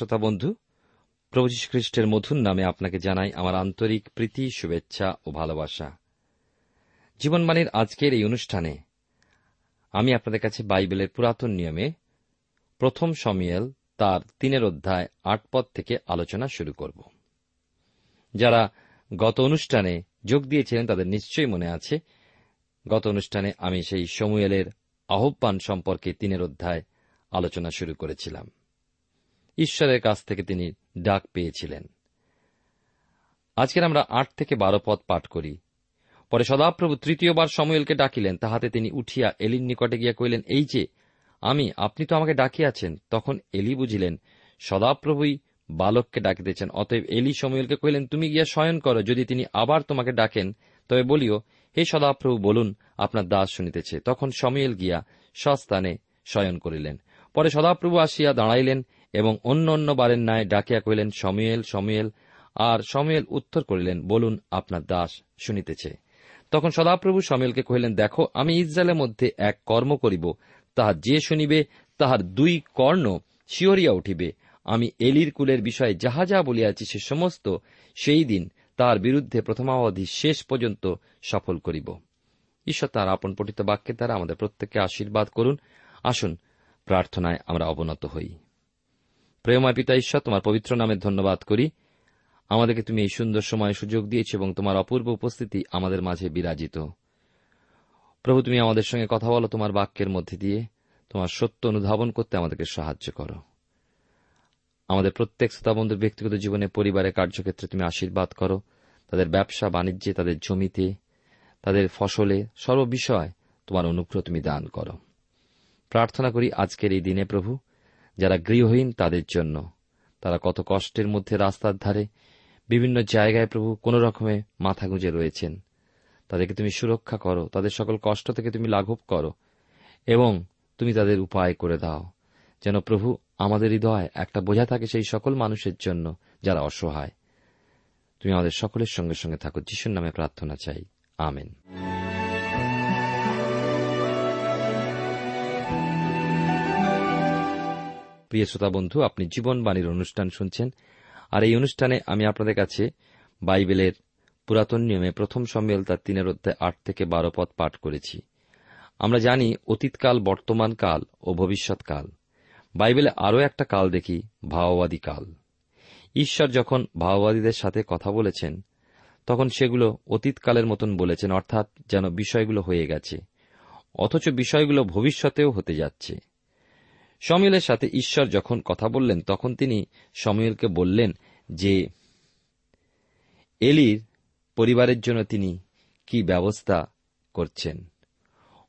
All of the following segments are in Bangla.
শ্রোতা বন্ধু, প্রভু খ্রিস্টের মধুর নামে আপনাকে জানাই আমার আন্তরিক প্রীতি, শুভেচ্ছা ও ভালোবাসা। জীবনবাণীর আজকের এই অনুষ্ঠানে আমি আপনাদের কাছে বাইবেলের পুরাতন নিয়মে প্রথম সমিয়েল তার তিনের অধ্যায় আট পদ থেকে আলোচনা শুরু করব। যারা গত অনুষ্ঠানে যোগ দিয়েছিলেন তাদের নিশ্চয়ই মনে আছে, গত অনুষ্ঠানে আমি সেই সমুয়েলের আহ্বান সম্পর্কে তিনের অধ্যায় আলোচনা শুরু করেছিলাম। ঈশ্বরের কাছ থেকে তিনি ডাক পেয়েছিলেন। আজকের আমরা আট থেকে বারো পদ পাঠ করি। পরে সদাপ্রভু তৃতীয়বার সময়েলকে ডাকিলেন, তাহাতে তিনি উঠিয়া এলির নিকটে গিয়া কহিলেন, এই যে, আমি, আপনি তো আমাকে ডাকিয়াছেন। তখন এলি বুঝিলেন, সদাপ্রভুই বালককে ডাকিতেছেন। অতএব এলি সমুয়েলকে কহিলেন, তুমি গিয়া শয়ন করো, যদি তিনি আবার তোমাকে ডাকেন, তবে বলিও, হে সদাপ্রভু, বলুন, আপনার দাস শুনিতেছে। তখন সময়েল গিয়া স্বস্থানে শয়ন করিলেন। পরে সদাপ্রভু আসিয়া দাঁড়াইলেন এবং অন্য অন্য বারের ন্যায় ডাকিয়া কহিলেন, সময়েল সময়েল। আর সময়েল উত্তর করিলেন, বলুন, আপনার দাস শুনিতেছে। তখন সদাপ্রভু সময়েলকে কহিলেন, দেখো, আমি ইসরায়েলের মধ্যে এক কর্ম করিব। তাহার যে শুনিবে, তাহার দুই কর্ণ শিওরিয়া উঠিবে। আমি এলির কুলের বিষয়ে যাহা যা বলিয়াছি সে সমস্ত সেই দিন তার বিরুদ্ধে প্রথমাবধি শেষ পর্যন্ত সফল করিব। ঈশ্বর তার আপন পঠিত বাক্যের দ্বারা আমাদের প্রত্যেককে আশীর্বাদ করুন। আসুন, প্রার্থনায় আমরা অবনত হই। প্রেময় পিতা ঈশ্বর, তোমার পবিত্র নামে ধন্যবাদ করি। আমাদেরকে তুমি এই সুন্দর সময় সুযোগ দিয়েছ এবং তোমার অপূর্ব উপস্থিতি আমাদের মাঝে বিরাজিত। প্রভু, তুমি আমাদের সঙ্গে কথা বলো তোমার বাক্যের মধ্যে দিয়ে। তোমার সত্য অনুধাবন করতে আমাদেরকে সাহায্য করো। আমাদের প্রত্যেক শ্রোতাবন্ধুর ব্যক্তিগত জীবনে, পরিবারের কার্যক্ষেত্রে তুমি আশীর্বাদ করো। তাদের ব্যবসা, বাণিজ্যে, তাদের জমিতে, তাদের ফসলে, সর্ববিষয় তোমার অনুগ্রহ তুমি দান করো। প্রার্থনা করি আজকের এই দিনে প্রভু যারা গৃহহীন তাদের জন্য। তারা কত কষ্টের মধ্যে রাস্তার ধারে বিভিন্ন জায়গায় প্রভু কোন রকমে মাথা গুঁজে রয়েছেন। তাদেরকে তুমি সুরক্ষা করো, তাদের সকল কষ্ট থেকে তুমি লাঘব করো, এবং তুমি তাদের উপায় করে দাও। যেন প্রভু আমাদের হৃদয় একটা বোঝা থাকে সেই সকল মানুষের জন্য যারা অসহায়। তুমি আমাদের সকলের সঙ্গে সঙ্গে থাকো, যিশুর নামে প্রার্থনা চাই। আমেন। প্রিয় শ্রোতা বন্ধু, আপনি জীবনবাণীর অনুষ্ঠান শুনছেন। আর এই অনুষ্ঠানে আমি আপনাদের কাছে বাইবেলের পুরাতন নিয়মে প্রথম সম্মেল তার তিনের অধ্যায় আট থেকে বারো পদ পাঠ করেছি। আমরা জানি অতীতকাল, বর্তমান কাল ও ভবিষ্যৎকাল বাইবেলে আরও একটা কাল দেখি, ভাওবাদী কাল। ঈশ্বর যখন ভাওবাদীদের সাথে কথা বলেছেন, তখন সেগুলো অতীতকালের মতন বলেছেন, অর্থাৎ যেন বিষয়গুলো হয়ে গেছে, অথচ বিষয়গুলো ভবিষ্যতেও হতে যাচ্ছে। সমীলের সাথে ঈশ্বর যখন কথা বললেন, তখন তিনি সমীলকে বললেন যে, এলির পরিবারের জন্য তিনি কি ব্যবস্থা করছেন?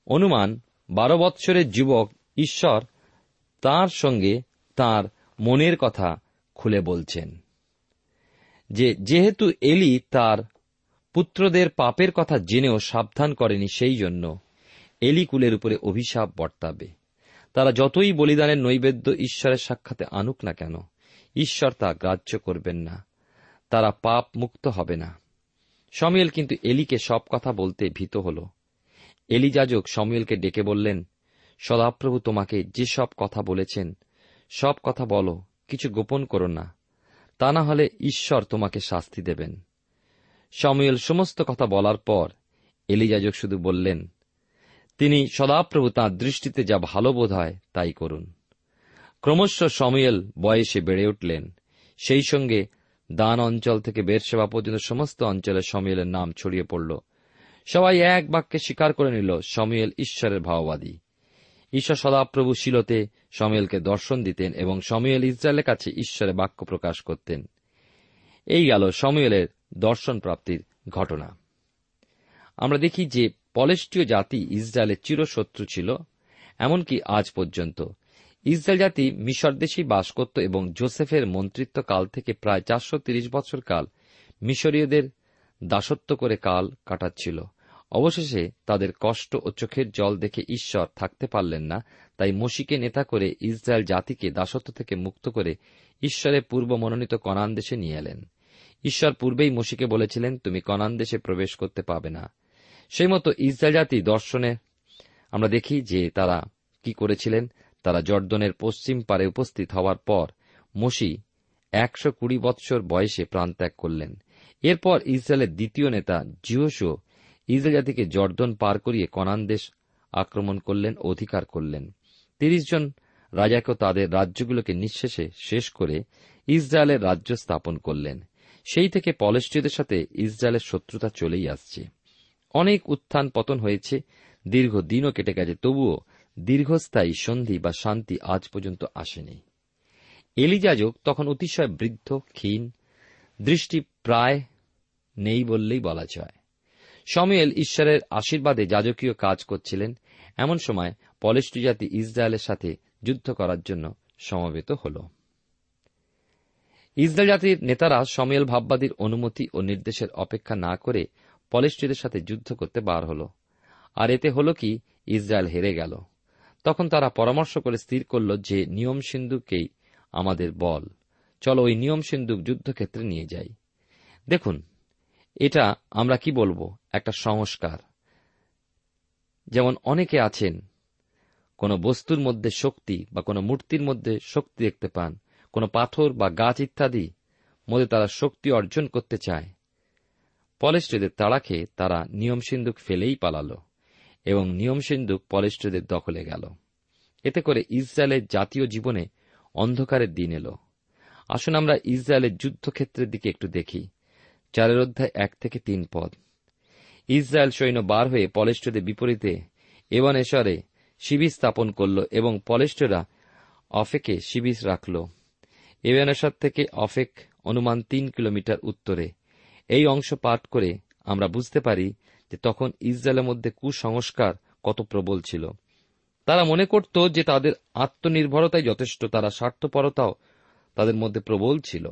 অনুমান, বারো বৎসরের যুবক ঈশ্বর তার সঙ্গে তার মনের কথা খুলে বলছেন যে, যেহেতু এলি তার পুত্রদের পাপের কথা জেনেও সাবধান করেনি, সেই জন্য এলি কুলের উপরে অভিশাপ বর্তাবে। তারা যতই বলিদানের নৈবেদ্য ঈশ্বরের সাক্ষাতে আনুক না কেন, ঈশ্বর তা গ্রাহ্য করবেন না। তারা পাপ মুক্ত হবে না। সমিয়েল কিন্তু এলিকে সব কথা বলতে ভীত হল। এলি যাজক সমিয়েলকে ডেকে বললেন, সদাপ্রভু তোমাকে যে সব কথা বলেছেন, সব কথা বলো, কিছু গোপন করো না। তা না হলে ঈশ্বর তোমাকে শাস্তি দেবেন। সময়েল সমস্ত কথা বলার পর এলিযাজক শুধু বললেন তিনি সদাপ্রভু তাঁর দৃষ্টিতে যা ভালো বোধ হয়, তাই করুন। ক্রমশ সময়েল বয়সে বেড়ে উঠলেন। সেই সঙ্গে দান অঞ্চল থেকে বেরসেবা পর্যন্ত সমস্ত অঞ্চলে সময়েলের নাম ছড়িয়ে পড়ল। সবাই এক বাক্যে স্বীকার করে নিল, সময়েল ঈশ্বরের ভাওবাদী। ঈশ্বর সদাপ্রভু শিলতে সময়েলকে দর্শন দিতেন এবং সময়েল ইসরায়েলের কাছে ঈশ্বরের বাক্য প্রকাশ করতেন। এই গেল সময়েলের দর্শন প্রাপ্তির ঘটনা। আমরা দেখি যে পলেষ্টীয় জাতি ইসরায়েলের চিরশত্রু ছিল, এমনকি আজ পর্যন্ত। ইসরায়েল জাতি মিশর দেশেই বাস করত এবং জোসেফের মন্ত্রিত্ব কাল থেকে প্রায় চারশো তিরিশ বছর কাল মিশরীয়দের দাসত্ব করে কাল কাটাচ্ছিল। অবশেষে তাদের কষ্ট ও চোখের জল দেখে ঈশ্বর থাকতে পারলেন না, তাই মসিকে নেতা করে ইসরায়েল জাতিকে দাসত্ব থেকে মুক্ত করে ঈশ্বরের পূর্ব মনোনীত কনান দেশে নিয়ে এলেন। ঈশ্বর পূর্বেই মসিকে বলেছিলেন, তুমি কনান দেশে প্রবেশ করতে পাবে না। সেই মতো ইসরায়েল জাতি দর্শনে আমরা দেখি যে তারা কি করেছিলেন? তারা জর্দনের পশ্চিম পারে উপস্থিত হওয়ার পর মসি একশো কুড়ি বৎসর বয়সে প্রাণত্যাগ করলেন। এরপর ইসরায়েলের দ্বিতীয় নেতা জিওসো ইসরায়েল জাতিকে জর্দন পার করিয়ে কনান দেশ আক্রমণ করলেন, অধিকার করলেন। তিরিশ জন রাজাকেও তাদের রাজ্যগুলোকে নিঃশেষে শেষ করে ইসরায়েলের রাজ্য স্থাপন করলেন। সেই থেকে পলেষ্টীয়দের সাথে ইসরায়েলের শত্রুতা চলেই আসছে। অনেক উত্থান পতন হয়েছে, দীর্ঘ দিনও কেটে গেছে, তবুও দীর্ঘস্থায়ী সন্ধি বা শান্তি আজ পর্যন্ত আসেনি। এলিজাজক তখন অতিশয় বৃদ্ধ, ক্ষীণ, দৃষ্টি প্রায় নেই বললেই বলা যায়। সময়েল ঈশ্বরের আশীর্বাদে যাজকীয় কাজ করছিলেন। এমন সময় পলেষ্টু জাতি ইসরায়েলের সাথে যুদ্ধ করার জন্য সমবেত হল। ইসরায়েল জাতির নেতারা সমিয়েল ভাববাদীর অনুমতি ও নির্দেশের অপেক্ষা না করে পলেস্ট্রিদের সাথে যুদ্ধ করতে বার হল। আর এতে হল কি, ইসরায়েল হেরে গেল। তখন তারা পরামর্শ করে স্থির করল যে, নিয়ম সিন্ধুকেই আমাদের বল। চলো ওই নিয়ম সিন্ধুক যুদ্ধক্ষেত্রে নিয়ে যাই। দেখুন, এটা আমরা কি বলব? একটা সংস্কার। যেমন অনেকে আছেন, কোন বস্তুর মধ্যে শক্তি বা কোন মূর্তির মধ্যে শক্তি দেখতে পান, কোন পাথর বা গাছ ইত্যাদি মধ্যে তারা শক্তি অর্জন করতে চায়। পলেস্ট্রেদের তাড়া খেয়ে তারা নিয়ম সিন্ধুক ফেলেই পালালো এবং নিয়ম সিন্ধুক পলেস্ট্রেদের দখলে গেল। এতে করে ইসরায়েলের জাতীয় জীবনে অন্ধকারের দিন এলো। আসুন আমরা ইসরায়েলের যুদ্ধক্ষেত্রের দিকে একটু দেখি। চারের অধ্যায় এক থেকে তিন পদ। ইসরায়েল সৈন্য বার হয়ে পলেস্ট্রেদের বিপরীতে এবনেশ্বরে শিবির স্থাপন করল এবং পলেস্ট্রেরা অফেকে শিবির রাখল। এবেনেশ্বর থেকে অফেক অনুমান তিন কিলোমিটার উত্তরে এই অংশ পাঠ করে আমরা বুঝতে পারি যে তখন ইসরায়েলের মধ্যে কুসংস্কার কত প্রবল ছিল। তারা মনে করত যে তাদের আত্মনির্ভরতাই যথেষ্ট, তারা স্বার্থপরতাও তাদের মধ্যে প্রবল ছিল।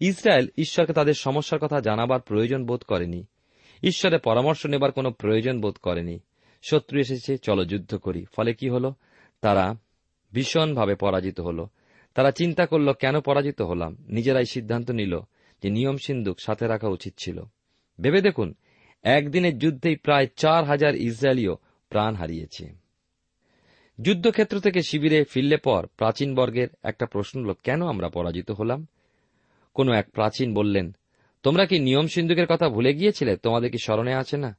ইসরায়েল ঈশ্বরকে তাদের সমস্যার কথা জানাবার প্রয়োজন বোধ করেনি। ঈশ্বরের পরামর্শ নেবার কোনো প্রয়োজন বোধ করেনি। শত্রু এসেছে, চলো যুদ্ধ করি। ফলে কি হল? তারা ভীষণভাবে পরাজিত হল। তারা চিন্তা করল, কেন পরাজিত হলাম? নিজেরাই সিদ্ধান্ত নিল যে নিয়ম সিন্ধুক সাথে রাখা উচিত ছিল। ভেবে দেখুন একদিনের যুদ্ধেই প্রায় চার হাজার ইসরায়েলীয় প্রাণ হারিয়েছে। যুদ্ধক্ষেত্র থেকে শিবিরে ফিরলে পর প্রাচীন বর্গের একটা প্রশ্ন হল, কেন আমরা পরাজিত হলাম? কোন এক প্রাচীন বললেন, তোমরা কি নিয়ম সিন্ধুকের কথা ভুলে গিয়েছিলে? তোমাদের কি স্মরণে আছে না?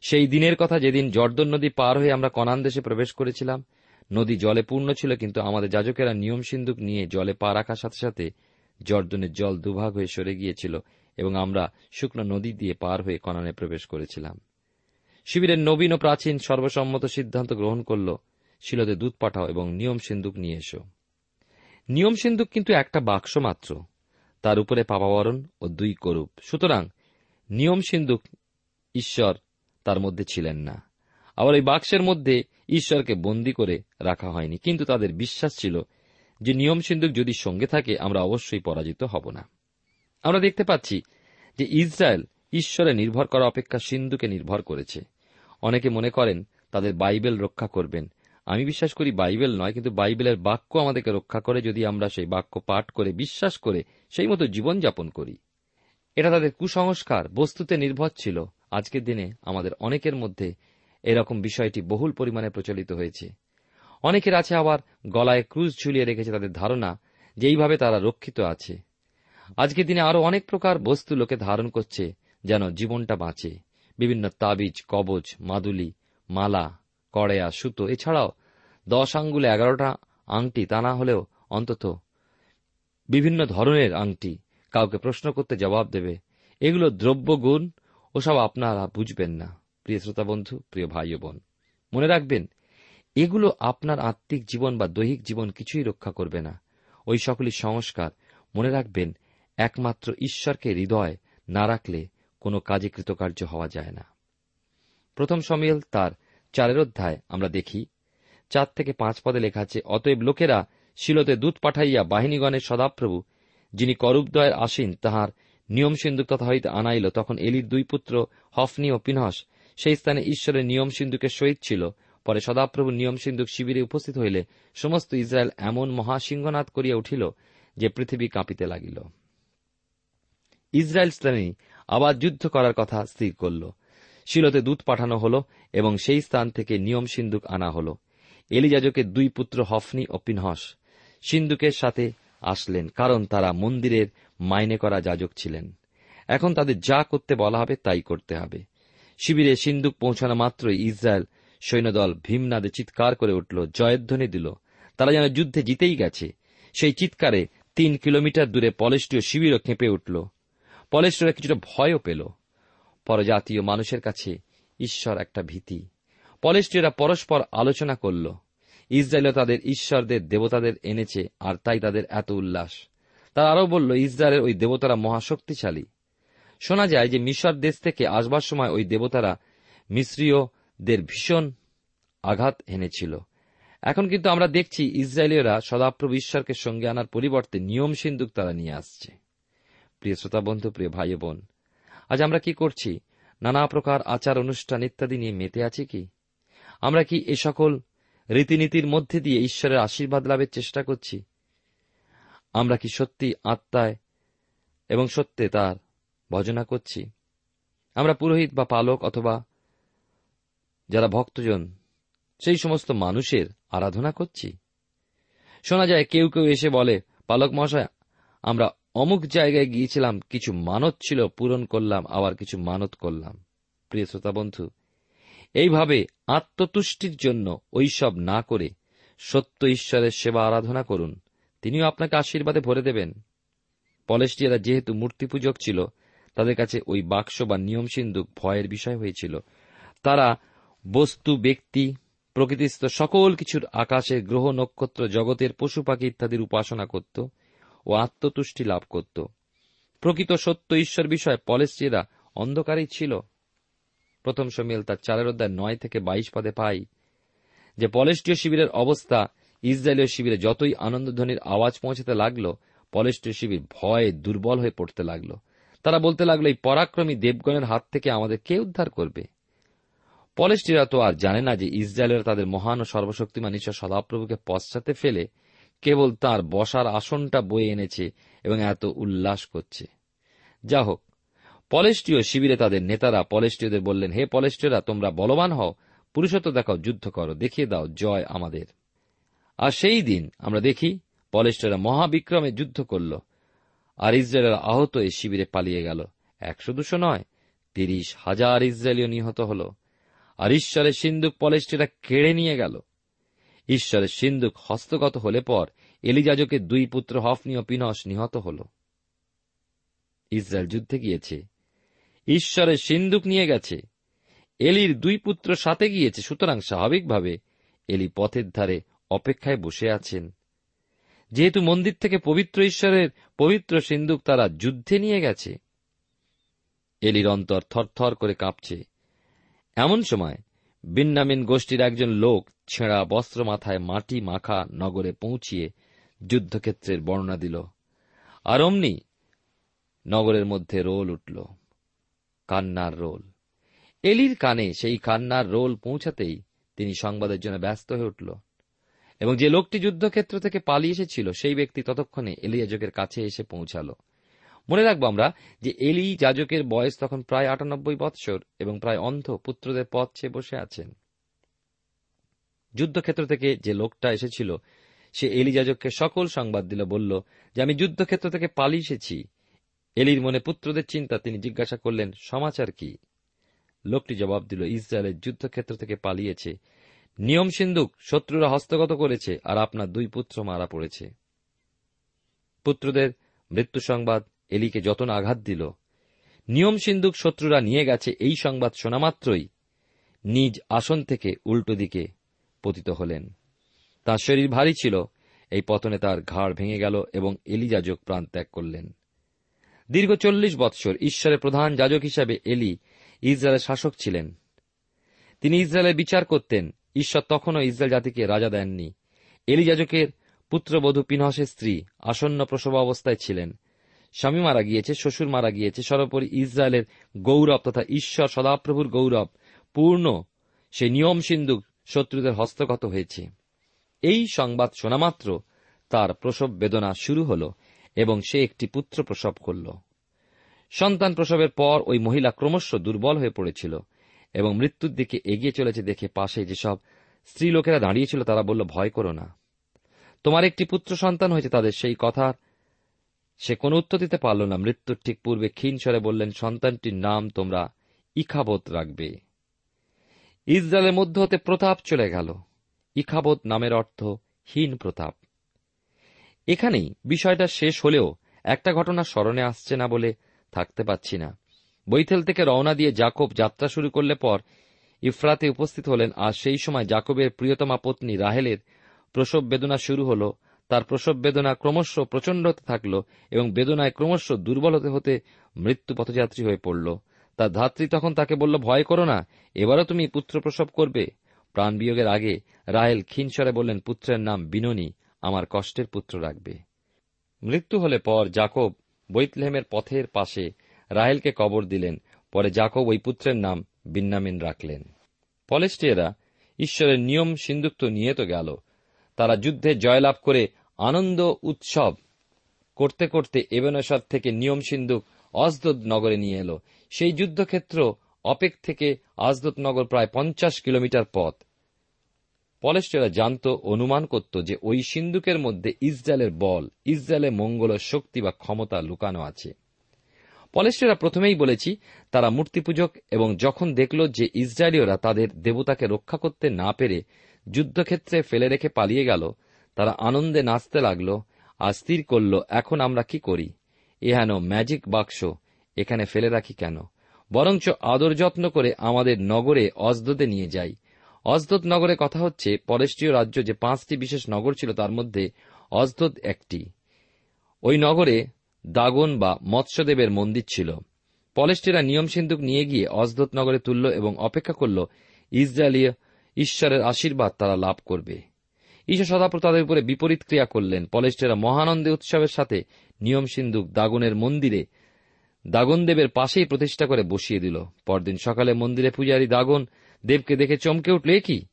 সেই দিনের কথা যেদিন জর্দন নদী পার হয়ে আমরা কনান দেশে প্রবেশ করেছিলাম, নদী জলে পূর্ণ ছিল, কিন্তু আমাদের যাজকেরা নিয়ম সিন্ধুক নিয়ে জলে পা রাখার সাথে সাথে জর্দনের জল দুভাগ হয়ে সরে গিয়েছিল এবং আমরা শুকনো নদী দিয়ে পার হয়ে কনানে প্রবেশ করেছিলাম। শিবিরের নবীন ও প্রাচীন সর্বসম্মত সিদ্ধান্ত গ্রহণ করল, শিলতে দুধ পাঠাও এবং নিয়ম সিন্ধুক নিয়ে এসো। নিয়ম সিন্ধুক কিন্তু একটা বাক্স মাত্র, তার উপরে পাপাবরণ ও দুই করুপ। সুতরাং নিয়ম সিন্ধুক ঈশ্বর তার মধ্যে ছিলেন না। আবার ওই বাক্সের মধ্যে ঈশ্বরকে বন্দি করে রাখা হয়নি, কিন্তু তাদের বিশ্বাস ছিল যে নিয়ম সিন্ধুক যদি সঙ্গে থাকে, আমরা অবশ্যই পরাজিত হব না। আমরা দেখতে পাচ্ছি যে ইসরায়েল ঈশ্বরে নির্ভর করা অপেক্ষা সিন্ধুকে নির্ভর করেছে। অনেকে মনে করেন তাদের বাইবেল রক্ষা করবেন। আমি বিশ্বাস করি বাইবেল নয়, কিন্তু বাইবেলের বাক্য আমাদেরকে রক্ষা করে যদি আমরা সেই বাক্য পাঠ করে, বিশ্বাস করে সেই মতো জীবনযাপন করি। এটা তাদের কুসংস্কার, বস্তুতে নির্ভর ছিল। আজকের দিনে আমাদের অনেকের মধ্যে এরকম বিষয়টি বহুল পরিমাণে প্রচলিত হয়েছে। অনেকের আছে আবার গলায় ক্রুজ ঝুলিয়ে রেখেছে তাদের ধারণা যে এইভাবে তারা রক্ষিত আছে। আজকের দিনে আরও অনেক প্রকার বস্তু লোকে ধারণ করছে যেন জীবনটা বাঁচে। বিভিন্ন তাবিজ, কবচ, মাদুলি, মালা কড়েয়া সুতো, এছাড়াও দশ আঙ্গুলে এগারোটা আংটি তা না হলেও অন্তত বিভিন্ন ধরনের আংটি কাউকে প্রশ্ন করতে জবাব দেবে। এগুলো দ্রব্য গুণ ওসব আপনারা বুঝবেন না। প্রিয় শ্রোতা বন্ধু, প্রিয় ভাই বোন, মনে রাখবেন এগুলো আপনার আত্মিক জীবন বা দৈহিক জীবন কিছুই রক্ষা করবে না। ওই সকলই সংস্কার। মনে রাখবেন, একমাত্র ঈশ্বরকে হৃদয় না রাখলে কোনো কাজে কৃতকার্য হওয়া যায় না। প্রথম সমিয়েল তার চারের অধ্যায় আমরা দেখি। চার থেকে পাঁচ পদে লেখা আছে, অতএব লোকেরা শিলতে দূত পাঠাইয়া বাহিনীগণের সদাপ্রভু, যিনি করুবদয়ের আসীন, তাহার নিয়ম সিন্ধুক তথা হইতে আনাইল, তখন এলির দুই পুত্র হফনি ও পিনহস, সেই স্থানে ঈশ্বরের নিয়ম সিন্ধুকের সহিত ছিল। পরে সদাপ্রভু নিয়ম সিন্ধুক শিবিরে উপস্থিত হইলে সমস্ত ইসরায়েল এমন মহাসিংহনাদ করিয়া উঠিল যে পৃথিবী কাঁপিতে লাগিল। ইসরায়েল স্থানে আবার যুদ্ধ করার কথা স্থির করল। শিলতে দূত পাঠানো হল এবং সেই স্থান থেকে নিয়ম সিন্ধুক আনা হল। এলিজাজকের দুই পুত্র হফনি ও পিনহস সিন্ধুকের সাথে আসলেন, কারণ তারা মন্দিরের মাইনে করা যাজক ছিলেন। এখন তাদের যা করতে বলা হবে তাই করতে হবে। শিবিরে সিন্ধুক পৌঁছানো মাত্রই ইসরায়েল সৈন্যদল ভীমনাদে চিৎকার করে উঠল, জয়ধ্বনি দিল। তারা যেন যুদ্ধে জিতেই গেছে। সেই চিৎকারে তিন কিলোমিটার দূরে পলেষ্টীয় শিবিরও খেঁপে উঠল। পলেষ্টীয়রা কিছুটা ভয়ও পেল। পরজাতীয় মানুষের কাছে ঈশ্বর একটা ভীতি। পলেষ্টীয়রা পরস্পর আলোচনা করল। ইসরায়েলও তাদের ঈশ্বরদের দেবতাদের এনেছে, আর তাই তাদের এত উল্লাস। তারা আরও বলল, ইসরায়েলের ওই দেবতারা মহাশক্তিশালী। শোনা যায় যে মিশর দেশ থেকে আসবার সময় ওই দেবতারা মিশ্রীয়দের ভীষণ আঘাত এনেছিল। এখন কিন্তু আমরা দেখছি ইসরায়েলীয়রা সদাপ্রভু ঈশ্বরকে সঙ্গে আনার পরিবর্তে নিয়ম সিন্ধুক তারা নিয়ে আসছে। প্রিয় শ্রোতা বন্ধু প্রিয় ভাই বোন, আজ আমরা কি করছি? নানা প্রকার আচার অনুষ্ঠান ইত্যাদি নিয়ে মেতে আছি কি? আমরা কি এ সকল রীতিনীতির মধ্যে দিয়ে ঈশ্বরের আশীর্বাদ লাভের চেষ্টা করছি? আমরা কি সত্যি আত্মায় এবং সত্যে তার ভজনা করছি? আমরা পুরোহিত বা পালক অথবা যারা ভক্তজন, সেই সমস্ত মানুষের আরাধনা করছি। শোনা যায়, কেউ কেউ এসে বলে, পালক মহাশয়, আমরা অমুক জায়গায় গিয়েছিলাম, কিছু মানত ছিল, পূরণ করলাম, আবার কিছু মানত করলাম। প্রিয় শ্রোতা বন্ধু, এইভাবে আত্মতুষ্টির জন্য ওইসব না করে সত্য ঈশ্বরের সেবা আরাধনা করুন। তিনিও আপনাকে আশীর্বাদে ভরে দেবেন। পলেস্টিয়ারা যেহেতু মূর্তি পূজক ছিল, তাদের কাছে ওই বাক্স বা নিয়ম সিন্ধুক ভয়ের বিষয় হয়েছিল। তারা বস্তু, ব্যক্তি, প্রকৃতিস্থ সকল কিছুর আকাশে গ্রহ, নক্ষত্র, জগতের পশু পাখি ইত্যাদির উপাসনা করত ও আত্মতুষ্টি লাভ করত। প্রকৃত সত্য ঈশ্বর বিষয়ে পলেস্টিয়ারা অন্ধকারেই ছিল। প্রথম সমিয়েল তার চারের অধ্যায় নয় থেকে বাইশ পদে পাই যে পলেস্টীয় শিবিরের অবস্থা, ইসরায়েলীয় শিবিরে যতই আনন্দধ্বনির আওয়াজ পৌঁছাতে লাগল, পলেস্টীয় শিবির ভয়ে দুর্বল হয়ে পড়তে লাগল। তারা বলতে লাগল, এই পরাক্রমী দেবগণের হাত থেকে আমাদের কে উদ্ধার করবে। পলেস্টিরা তো আর জানে না যে ইসরায়েলের তাদের মহান ও সর্বশক্তিমান ঈশ্বর সদাপ্রভুকে পশ্চাতে ফেলে কেবল তার বসার আসনটা বয়ে এনেছে এবং এত উল্লাস করছে। যা হোক, পলেস্টীয় শিবিরে তাদের নেতারা পলেস্টীয়দের বললেন, হে পলেস্টীয়রা, তোমরা বলবান হও, পুরুষত্ব দেখাও, যুদ্ধ করো, দেখিয়ে দাও জয় আমাদের। আর সেই দিন আমরা দেখি পলেস্টীয়রা মহাবিক্রমে যুদ্ধ করল, আর ইসরায়েলের আহত এই শিবিরে পালিয়ে গেল। একশো দুশো নয়, তিরিশ হাজার ইসরায়েলীয় নিহত হল। আর ঈশ্বরের সিন্ধুক পলেস্টীয়রা কেড়ে নিয়ে গেল। ঈশ্বরের সিন্ধুক হস্তগত হলে পর এলিজাজকের দুই পুত্র হফনি ও পিনস নিহত হল। ইসরায়েল যুদ্ধে গিয়েছে। ঈশ্বরের সিন্ধুক নিয়ে গেছে। এলির দুই পুত্র সাথে গিয়েছে, সুতরাং স্বাভাবিকভাবে এলি পথের ধারে অপেক্ষায় বসে আছেন। যেহেতু মন্দির থেকে পবিত্র ঈশ্বরের পবিত্র সিন্ধুক তারা যুদ্ধে নিয়ে গেছে। এলির অন্তর থরথর করে কাঁপছে। এমন সময় বিন্নামিন গোষ্ঠীর একজন লোক ছেঁড়া বস্ত্র মাথায় মাটি মাখা নগরে পৌঁছিয়ে যুদ্ধক্ষেত্রের বর্ণনা দিল। আর অমনি নগরের মধ্যে রোল উঠল, কান্নার রোল। এলির কানে সেই কান্নার রোল পৌঁছাতেই তিনি সংবাদের জন্য ব্যস্ত হয়ে উঠল এবং যে লোকটি যুদ্ধক্ষেত্র থেকে পালিয়ে এসেছিল, সেই ব্যক্তি ততক্ষণে এলি যাজকের কাছে এসে পৌঁছাল। মনে রাখব আমরা যে এলি যাজকের বয়স তখন প্রায় আটানব্বই বৎসর এবং প্রায় অন্ধ পুত্রদের পথ চেয়ে বসে আছেন। যুদ্ধক্ষেত্র থেকে যে লোকটা এসেছিল, সে এলি যাজককে সকল সংবাদ দিল, বলল যে আমি যুদ্ধক্ষেত্র থেকে পালিয়ে এসেছি। এলির মনে পুত্রদের চিন্তা, তিনি জিজ্ঞাসা করলেন, সমাচার কি? লোকটি জবাব দিল, ইসরায়েলের যুদ্ধক্ষেত্র থেকে পালিয়েছে। নিয়ম সিন্ধুক, শত্রুরা হস্তগত করেছে আর আপনার দুই পুত্র মারা পড়েছে। পুত্রদের মৃত্যু সংবাদ এলিকে যত না আঘাত দিল। নিয়ম সিন্ধুক শত্রুরা নিয়ে গেছে এই সংবাদ শোনামাত্রই নিজ আসন থেকে উল্টো দিকে পতিত হলেন। তার শরীর ভারী ছিল, এই পতনে তার ঘাড় ভেঙে গেল এবং এলি যাজক প্রাণ ত্যাগ করলেন। দীর্ঘ চল্লিশ বৎসর ঈশ্বরের প্রধান যাজক হিসাবে এলি ইসরায়েলের শাসক ছিলেন। তিনি ইসরায়েলের বিচার করতেন, ঈশ্বর তখনও ইসরায়েল জাতিকে রাজা দেননি। এলি যাজকের পুত্রবধূ পিনহসের স্ত্রী আসন্ন প্রসব অবস্থায় ছিলেন। স্বামী মারা গিয়েছে, শ্বশুর মারা গিয়েছে, সর্বোপরি ইসরায়েলের গৌরব তথা ঈশ্বর সদাপ্রভুর গৌরব পূর্ণ। সে নিয়ম সিন্ধুক শত্রুদের হস্তগত হয়েছে। এই সংবাদ শোনামাত্র তার প্রসব বেদনা শুরু হল এবং সে একটি পুত্র প্রসব করল। সন্তান প্রসবের পর ওই মহিলা ক্রমশ দুর্বল হয়ে পড়েছিল এবং মৃত্যুর দিকে এগিয়ে চলেছে দেখে পাশে যেসব স্ত্রী লোকেরা দাঁড়িয়েছিল তারা বলল, ভয় করো না। তোমার একটি পুত্র সন্তান হয়েছে, তাদের সেই কথার সে কোনো উত্তর দিতে পারল না। মৃত্যুর ঠিক পূর্বে ক্ষীণ স্বরে বললেন, সন্তানটির নাম তোমরা ইখাবত রাখবে। ইসরায়েলের মধ্য হতে প্রতাপ চলে গেল। ইখাবত নামের অর্থ হীন প্রতাপ। এখানেই বিষয়টা শেষ হলেও একটা ঘটনা স্মরণে আসছে না বলে থাকতে পাচ্ছি না। বৈথেল থেকে রওনা দিয়ে জাকব যাত্রা শুরু করলে পর ইফরাতে উপস্থিত হলেন, আর সেই সময় জাকবের প্রিয়তমা পত্নী রাহেলের প্রসব বেদনা শুরু হল তার প্রসব বেদনা ক্রমশ প্রচণ্ড হতে থাকল এবং বেদনায় ক্রমশ দুর্বল হতে হতে মৃত্যু পথযাত্রী হয়ে পড়ল। তার ধাত্রী তখন তাকে বলল, ভয় করো না, এবারও তুমি পুত্র প্রসব করবে? প্রাণ বিয়োগের আগে রাহেল ক্ষীণস্বরে বললেন, পুত্রের নাম বিননী, আমার কষ্টের পুত্র রাখবে। মৃত্যু হলে পর জাকব বৈতলেহেমের পথের পাশে রাহেলকে কবর দিলেন। পরে জাকব ওই পুত্রের নাম বিন্নামিন রাখলেন। পলেস্টিয়েরা ঈশ্বরের নিয়ম সিন্ধুক্ত নিয়ে তো গেল। তারা যুদ্ধে জয়লাভ করে আনন্দ উৎসব করতে করতে এবেনসার থেকে নিয়ম সিন্ধুক অজদদ নগরে নিয়ে এলো। সেই যুদ্ধক্ষেত্র অপেক থেকে আজদত নগর প্রায় পঞ্চাশ কিলোমিটার পথ। পলেস্টেরা জানত, অনুমান করত যে ওই সিন্ধুকের মধ্যে ইসরায়েলের বল ইসরায়েলের মঙ্গল শক্তি বা ক্ষমতা লুকানো আছে। পলেস্টেরা প্রথমেই বলেছি, তারা মূর্তিপূজক এবং যখন দেখল যে ইসরায়েলীয়রা তাদের দেবতাকে রক্ষা করতে না পেরে যুদ্ধক্ষেত্রে ফেলে রেখে পালিয়ে গেল, তারা আনন্দে নাচতে লাগল আর স্থির করল, এখন আমরা কি করি? এহেন ম্যাজিক বাক্স, এখানে ফেলে রাখি কেন? বরঞ্চ আদর যত্ন করে আমাদের নগরে অজদতে নিয়ে যাই। অজদত নগরে কথা হচ্ছে পলেষ্টীয় রাজ্য যে পাঁচটি বিশেষ নগর ছিল তার মধ্যে অজদত একটি। ওই নগরে দাগন বা মৎস্যদেবের মন্দির ছিল। পলেস্টিরা নিয়ম সিন্ধুক নিয়ে গিয়ে অজদত নগরে তুলল এবং অপেক্ষা করল ইসরায়েলীয় ঈশ্বরের আশীর্বাদ তারা লাভ করবে। ঈশ্বর সদাপ্র তাদের উপরে বিপরীত ক্রিয়া করলেন। পলেস্টেরা মহানন্দে উৎসবের সাথে নিয়ম সিন্ধুক দাগনের মন্দিরে দাগনদেবের পাশেই প্রতিষ্ঠা করে বসিয়ে দিল। পরদিন সকালে মন্দিরে পূজারী দাগন দেবকে দেখে চমকে উঠল কি?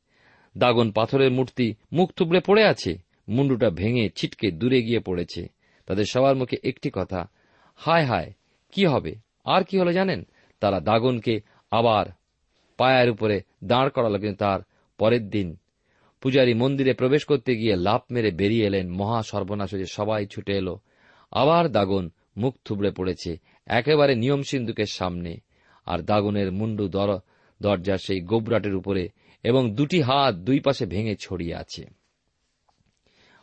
দাগন পাথরের মূর্তি মুখ থুবড়ে পড়ে আছে। মুন্ডুটা ভেঙে ছিটকে দূরে গিয়ে পড়েছে। তাদের সবার মুখে একটি কথা, হায় হায়, কি হবে? আর কি হলো জানেন? তারা দাগনকে আবার পায়ের উপরে দাঁড় করালো, কিন্তু তার পরের দিন পূজারী মন্দিরে প্রবেশ করতে গিয়ে লাভ মেরে বেরিয়ে এলেন মহা সর্বনাশ হয়ে সবাই ছুটে এলো। আবার দাগন মুখ থুবড়ে পড়েছে, একেবারে নিয়ম সিন্ধুকের সামনে। আর দাগনের মুন্ডু দর, দরজার সেই গোবরাটের উপরে এবং দুটি হাত দুই পাশে ভেঙে ছড়িয়ে আছে।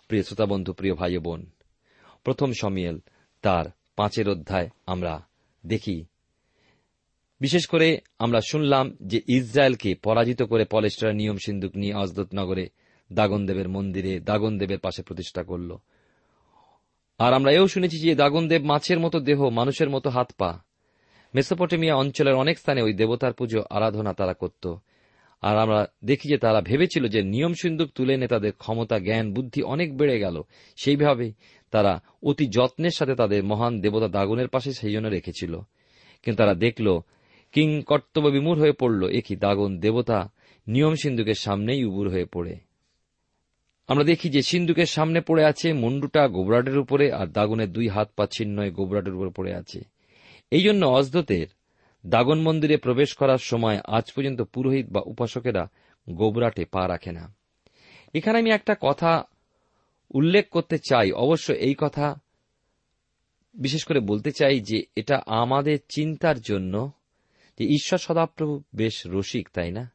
প্রিয় শ্রোতা বন্ধু প্রিয় ভাই বোন, প্রথম সমিয়েল তার পাঁচের অধ্যায় আমরা দেখি। বিশেষ করে আমরা শুনলাম যে ইসরায়েলকে পরাজিত করে পলেস্টার নিয়ম সিন্ধুক নিয়ে অজদত নগরে দাগনদেবের মন্দিরে দাগনদেবের পাশে প্রতিষ্ঠা করল। আর আমরা এও শুনেছি যে দাগনদেব মাছের মতো দেহ, মানুষের মতো হাত পা। মেসোপটেমিয়া অঞ্চলের অনেক স্থানে ওই দেবতার পুজো আরাধনা তারা করত। আর আমরা দেখি যে তারা ভেবেছিল যে নিয়ম সিন্ধুক তুলে এনে তাদের ক্ষমতা, জ্ঞান, বুদ্ধি অনেক বেড়ে গেল। সেইভাবে তারা অতি যত্নের সাথে তাদের মহান দেবতা দাগনের পাশে সেই জন্য রেখেছিল। কিন্তু তারা দেখল কিং কর্তব্য বিমূর হয়ে পড়ল একই দাগন দেবতা নিয়ম সিন্ধুকের সামনেই উবুর হয়ে পড়ে। আমরা দেখি যে সিন্ধুকের সামনে পড়ে আছে মুন্ডুটা গোবরাটের উপরে আর দাগনের দুই হাত পা ছিন্ন হয়ে গোবরাটের উপরে পড়ে আছে। এই জন্য অজদতের দাগন মন্দিরে প্রবেশ করার সময় আজ পর্যন্ত পুরোহিত বা উপাসকেরা গোবরাটে পা রাখে না। এখানে আমি একটা কথা উল্লেখ করতে চাই। অবশ্য এই কথা বিশেষ করে বলতে চাই যে এটা আমাদের চিন্তার জন্য যে ঈশ্বর সদাপ্রভু বেশ রসিক, তাই না?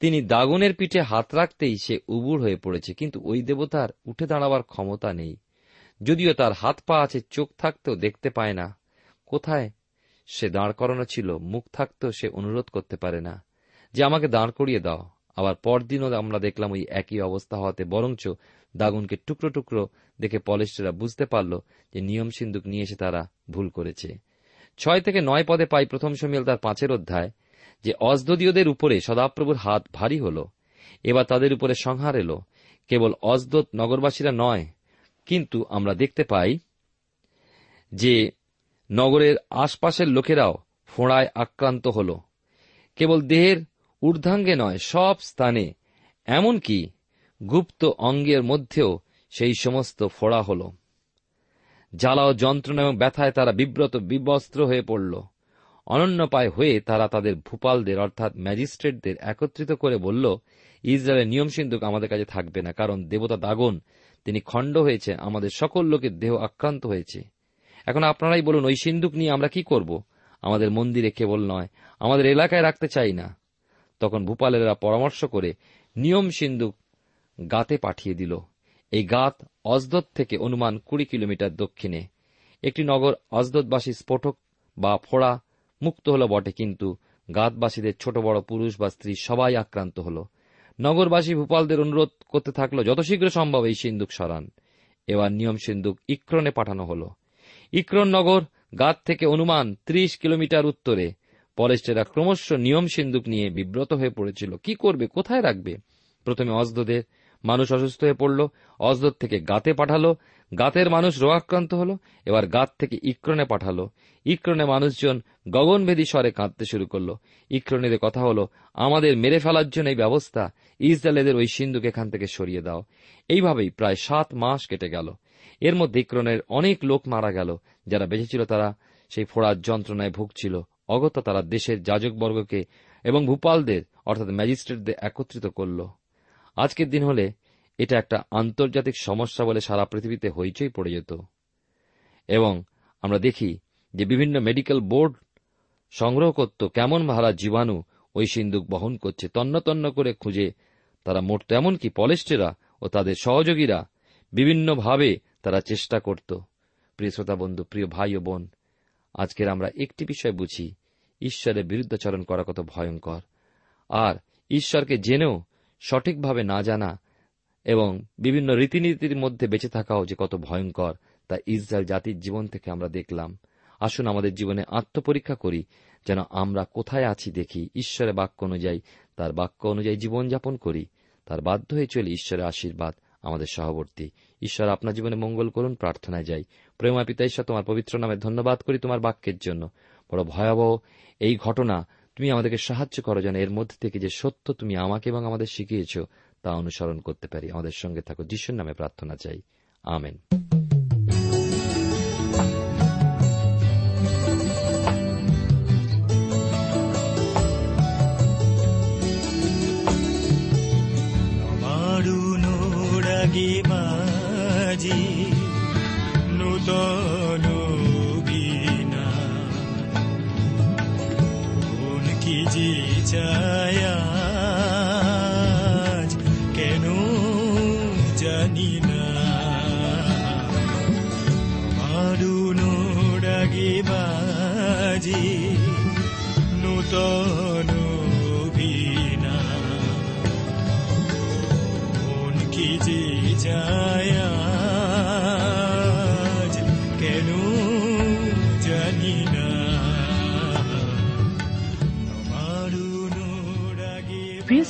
তিনি দাগনের পিঠে হাত রাখতেই সে উবুর হয়ে পড়েছে, কিন্তু ওই দেবতার উঠে দাঁড়াবার ক্ষমতা নেই। যদিও তার হাত পা আছে, চোখ থাকতেও দেখতে পায় না। কোথায়? সে দাঁড় করানো ছিল, মুখ থাকতেও সে অনুরোধ করতে পারে না। যে আমাকে দাঁড় করিয়ে দাও। আবার পরদিনও আমরা দেখলাম ওই একই অবস্থা হওয়াতে বরঞ্চ দাগুনকে টুকরো টুকরো দেখে পলেস্টেরা বুঝতে পারল যে নিয়ম সিন্ধুক নিয়ে এসে তারা ভুল করেছে। ছয় থেকে নয় পদে পাই প্রথম সমিল তার পাঁচের অধ্যায়, যে অজদদীয়দের উপরে সদাপ্রভুর হাত ভারী হল, এবার তাদের উপরে সংহার এলো, কেবল অজদত নগরবাসীরা নয়, কিন্তু আমরা দেখতে পাই যে নগরের আশপাশের লোকেরাও ফোঁড়ায় আক্রান্ত হল। কেবল দেহের ঊর্ধ্বাঙ্গে নয়, সব স্থানে, এমনকি গুপ্ত অঙ্গের মধ্যেও সেই সমস্ত ফোড়া হল। জ্বালা ও যন্ত্রণা এবং ব্যথায় তারা বিব্রত বিবস্ত্র হয়ে পড়ল। অনন্যপায় হয়ে তারা তাদের ভূপালদের অর্থাৎ ম্যাজিস্ট্রেটদের একত্রিত করে বলল, ইসরায়েলের নিয়ম সিন্ধুক আমাদের কাছে থাকবে না, কারণ দেবতা দাগন, তিনি খণ্ড হয়েছে, আমাদের সকল লোকের দেহ আক্রান্ত হয়েছে। এখন আপনারাই বলুন, ওই সিন্ধুক নিয়ে আমরা কি করব? আমাদের মন্দিরে কেবল নয়, আমাদের এলাকায় রাখতে চাই না। তখন ভূপালেরা পরামর্শ করে নিয়ম সিন্ধুক গাতে পাঠিয়ে দিল। এই গাত অজদত থেকে অনুমান কুড়ি কিলোমিটার দক্ষিণে। একটি নগর অজদতবাসী স্ফোটক বা ফোড়া মুক্ত হল বটে, কিন্তু গাতবাসীদের ছোট বড় পুরুষ বা স্ত্রী সবাই আক্রান্ত হল। নগরবাসী ভূপালদের অনুরোধ করতে থাকল, যত শীঘ্র সম্ভব এই সিন্ধুক সরান। এবার নিয়ম সিন্ধুক ইক্রনে পাঠানো হল। ইক্রন নগর গাত থেকে অনুমান ত্রিশ কিলোমিটার উত্তরে। পলেস্টেরা ক্রমশ নিয়ম সিন্ধুক নিয়ে বিব্রত হয়ে পড়েছিল। কি করবে? কোথায় রাখবে? প্রথমে অজদদের মানুষ অসুস্থ হয়ে পড়ল, অজদর থেকে গাতে পাঠালো, গাতের মানুষ রোগাক্রান্ত হল, এবার গাত থেকে ইক্রনে পাঠালো। ইক্রনে মানুষজন গগনভেদী স্বরে কাঁদতে শুরু করল। ইক্রনেদের কথা হলো, আমাদের মেরে ফেলার জন্য এই ব্যবস্থা ইসরায়েলেদের ওই সিন্ধুকে এখান থেকে সরিয়ে দাও। এইভাবেই প্রায় সাত মাস কেটে গেল। এর মধ্যে ইক্রনের অনেক লোক মারা গেল, যারা বেঁচেছিল তারা সেই ফোড়ার যন্ত্রণায় ভুগছিল। অগত্যা তারা দেশের যাজকবর্গকে এবং ভূপালদের, অর্থাৎ ম্যাজিস্ট্রেটদের একত্রিত করল। আজকের দিন হলে এটা একটা আন্তর্জাতিক সমস্যা বলে সারা পৃথিবীতে হইচই পড়ে যেত। এবং আমরা দেখি যে বিভিন্ন মেডিকেল বোর্ড সংগ্রহ করত কেমন ভাড়া জীবাণু ওই সিন্দুক বহন করছে। তন্ন তন্ন করে খুঁজে তারা মরত এমনকি পলেস্টেরা ও তাদের সহযোগীরা বিভিন্নভাবে তারা চেষ্টা করত। প্রিয় শ্রোতা বন্ধু, প্রিয় ভাই ও বোন, আজকের আমরা একটি বিষয় বুঝি, ঈশ্বরের বিরুদ্ধাচরণ করা কত ভয়ঙ্কর। আর ঈশ্বরকে জেনেও সঠিকভাবে না জানা এবং বিভিন্ন রীতিনীতির মধ্যে বেঁচে থাকাও যে কত ভয়ঙ্কর, তা ইসরায়েল জাতির জীবন থেকে আমরা দেখলাম। আসুন আমাদের জীবনে আত্মপরীক্ষা করি, যেন আমরা কোথায় আছি দেখি, ঈশ্বরের বাক্য অনুযায়ী, তার বাক্য অনুযায়ী জীবনযাপন করি। তার বাধ্য হয়ে চলি ঈশ্বরের আশীর্বাদ, আমাদের সহবর্তী। ঈশ্বর আপনার জীবনে মঙ্গল করুন, প্রার্থনায় যাই। প্রেমা পিতা ঈশ্বর, তোমার পবিত্র নামে ধন্যবাদ করি তোমার বাক্যের জন্য। বড় ভয়াবহ এই ঘটনা তুমি আমাদেরকে সাহায্য করো যেন এর মধ্যে থেকে যে সত্য তুমি আমাকে এবং আমাদের শিখিয়েছ, তা অনুসরণ করতে পারি। আমাদের সঙ্গে থাকো, যিশুর নামে প্রার্থনা চাই। আমেন। যে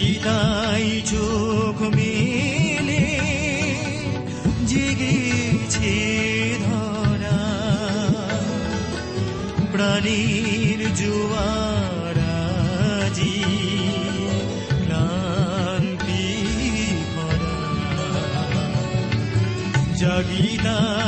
জাগিতাই চোখ মেলে জেগেছে ধরা। প্রাণীর জোয়ারাজি ক্লান্তি ভরা। জাগিতাই